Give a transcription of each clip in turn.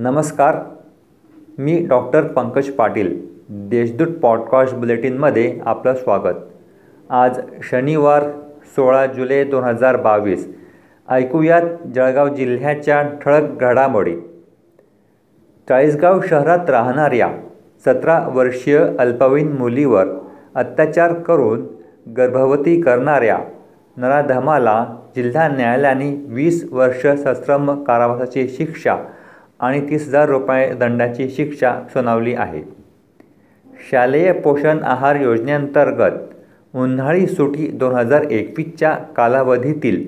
नमस्कार. मी doctor Pankaj Patil. Deshdoot podcast बुलेटिनमध्ये आपलं स्वागत. आज शनिवार सोळा जुलै दोन हजार बावीस. ऐकूयात जळगाव जिल्ह्याच्या ठळक घडामोडी. चाळीसगाव शहरात राहणाऱ्या सतरा वर्षीय अल्पवयीन मुलीवर अत्याचार करून गर्भवती करणाऱ्या नराधमाला जिल्हा न्यायालयाने वीस वर्ष सश्रम कारावासाची शिक्षा आणि तीस हजार रुपये दंडाची शिक्षा सुनावली आहे. शालेय पोषण आहार योजनेअंतर्गत उन्हाळी सुटी दोन हजार एकवीसच्या कालावधीतील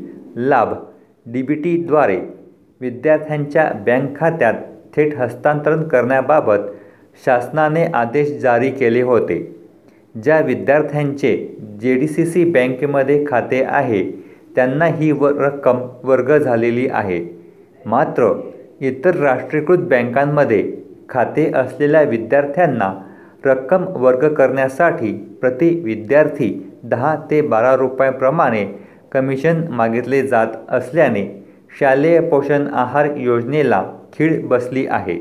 लाभ डी बी टीद्वारे विद्यार्थ्यांच्या बँक खात्यात थेट हस्तांतरण करण्याबाबत शासनाने आदेश जारी केले होते ज्या विद्यार्थ्यांचे जे डी सी सी बँकेमध्ये खाते आहे त्यांना ही व रक्कम वर्ग झालेली आहे. मात्र इतर राष्ट्रीयकृत बँकांमध्ये खाते असलेल्या विद्यार्थ्यांना रक्कम वर्ग करण्यासाठी प्रति विद्यार्थी दहा ते बारा रुपयाप्रमाणे कमिशन मागितले जात असल्याने शालेय पोषण आहार योजनेला खीळ बसली आहे.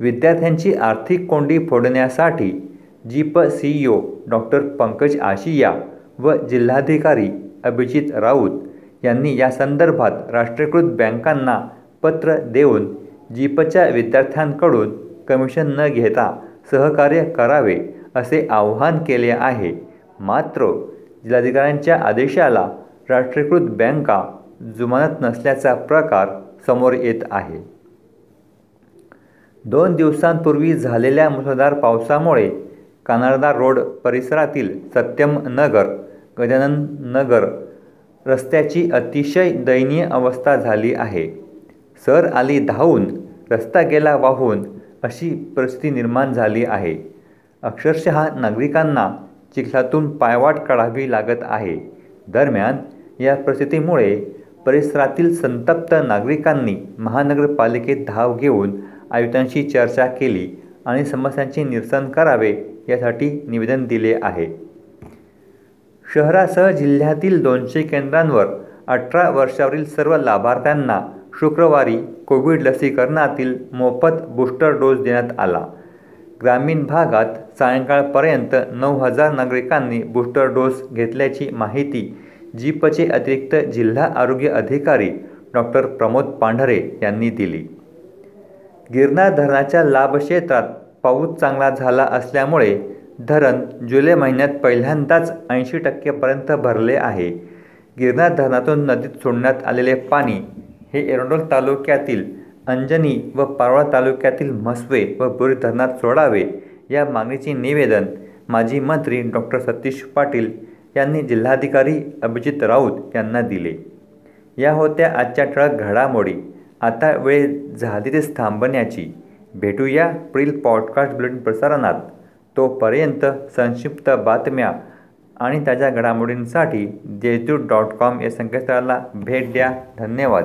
विद्यार्थ्यांची आर्थिक कोंडी फोडण्यासाठी jeep C E O doctor Pankaj Ashiya व जिल्हाधिकारी अभिजित राऊत यांनी या संदर्भात राष्ट्रीयकृत बँकांना पत्र देऊन जीपच्या विद्यार्थ्यांकडून कमिशन न घेता सहकार्य करावे असे आवाहन केले आहे. मात्र जिल्हाधिकाऱ्यांच्या आदेशाला राष्ट्रीयकृत बँका जुमानत नसल्याचा प्रकार समोर येत आहे. दोन दिवसांपूर्वी झालेल्या मुसळधार पावसामुळे कानाडा रोड परिसरातील सत्यम नगर गजानन नगर रस्त्याची अतिशय दयनीय अवस्था झाली आहे. सर आली धावून रस्ता गेला वाहून अशी परिस्थिती निर्माण झाली आहे. अक्षरशः नागरिकांना चिखलातून पायवाट काढावी लागत आहे. दरम्यान या परिस्थितीमुळे परिसरातील संतप्त नागरिकांनी महानगरपालिकेत धाव घेऊन आयुक्तांशी चर्चा केली आणि समस्यांचे निरसन करावे यासाठी निवेदन दिले आहे. शहरासह जिल्ह्यातील दोनशे केंद्रांवर अठरा वर्षावरील सर्व लाभार्थ्यांना शुक्रवारी कोविड लसीकरणातील मोफत बूस्टर डोस देण्यात आला. ग्रामीण भागात सायंकाळपर्यंत नऊ हजार नागरिकांनी बूस्टर डोस घेतल्याची माहिती जीपचे अतिरिक्त जिल्हा आरोग्य अधिकारी डॉक्टर प्रमोद पांढरे यांनी दिली. गिरणार धरणाच्या लाभक्षेत्रात पाऊस चांगला झाला असल्यामुळे धरण जुलै महिन्यात पहिल्यांदाच ऐंशी टक्केपर्यंत भरले आहे. गिरणार धरणातून नदीत सोडण्यात आलेले पाणी हे एरंडोल तालुक्यातील अंजनी व पारोळा तालुक्यातील म्हसवे व बोरी धरणात सोडावे या मागणीचे निवेदन माजी मंत्री डॉक्टर सतीश पाटील यांनी जिल्हाधिकारी अभिजित राऊत यांना दिले. या होत्या आजच्या ठळक घडामोडी. आता वेळ झाली ते थांबण्याची. भेटूया पुढील पॉडकास्ट बुलेटिन प्रसारणात. तोपर्यंत संक्षिप्त बातम्या आणि ताज्या घडामोडींसाठी देशदूत डॉट कॉम या संकेतस्थळाला भेट द्या. धन्यवाद.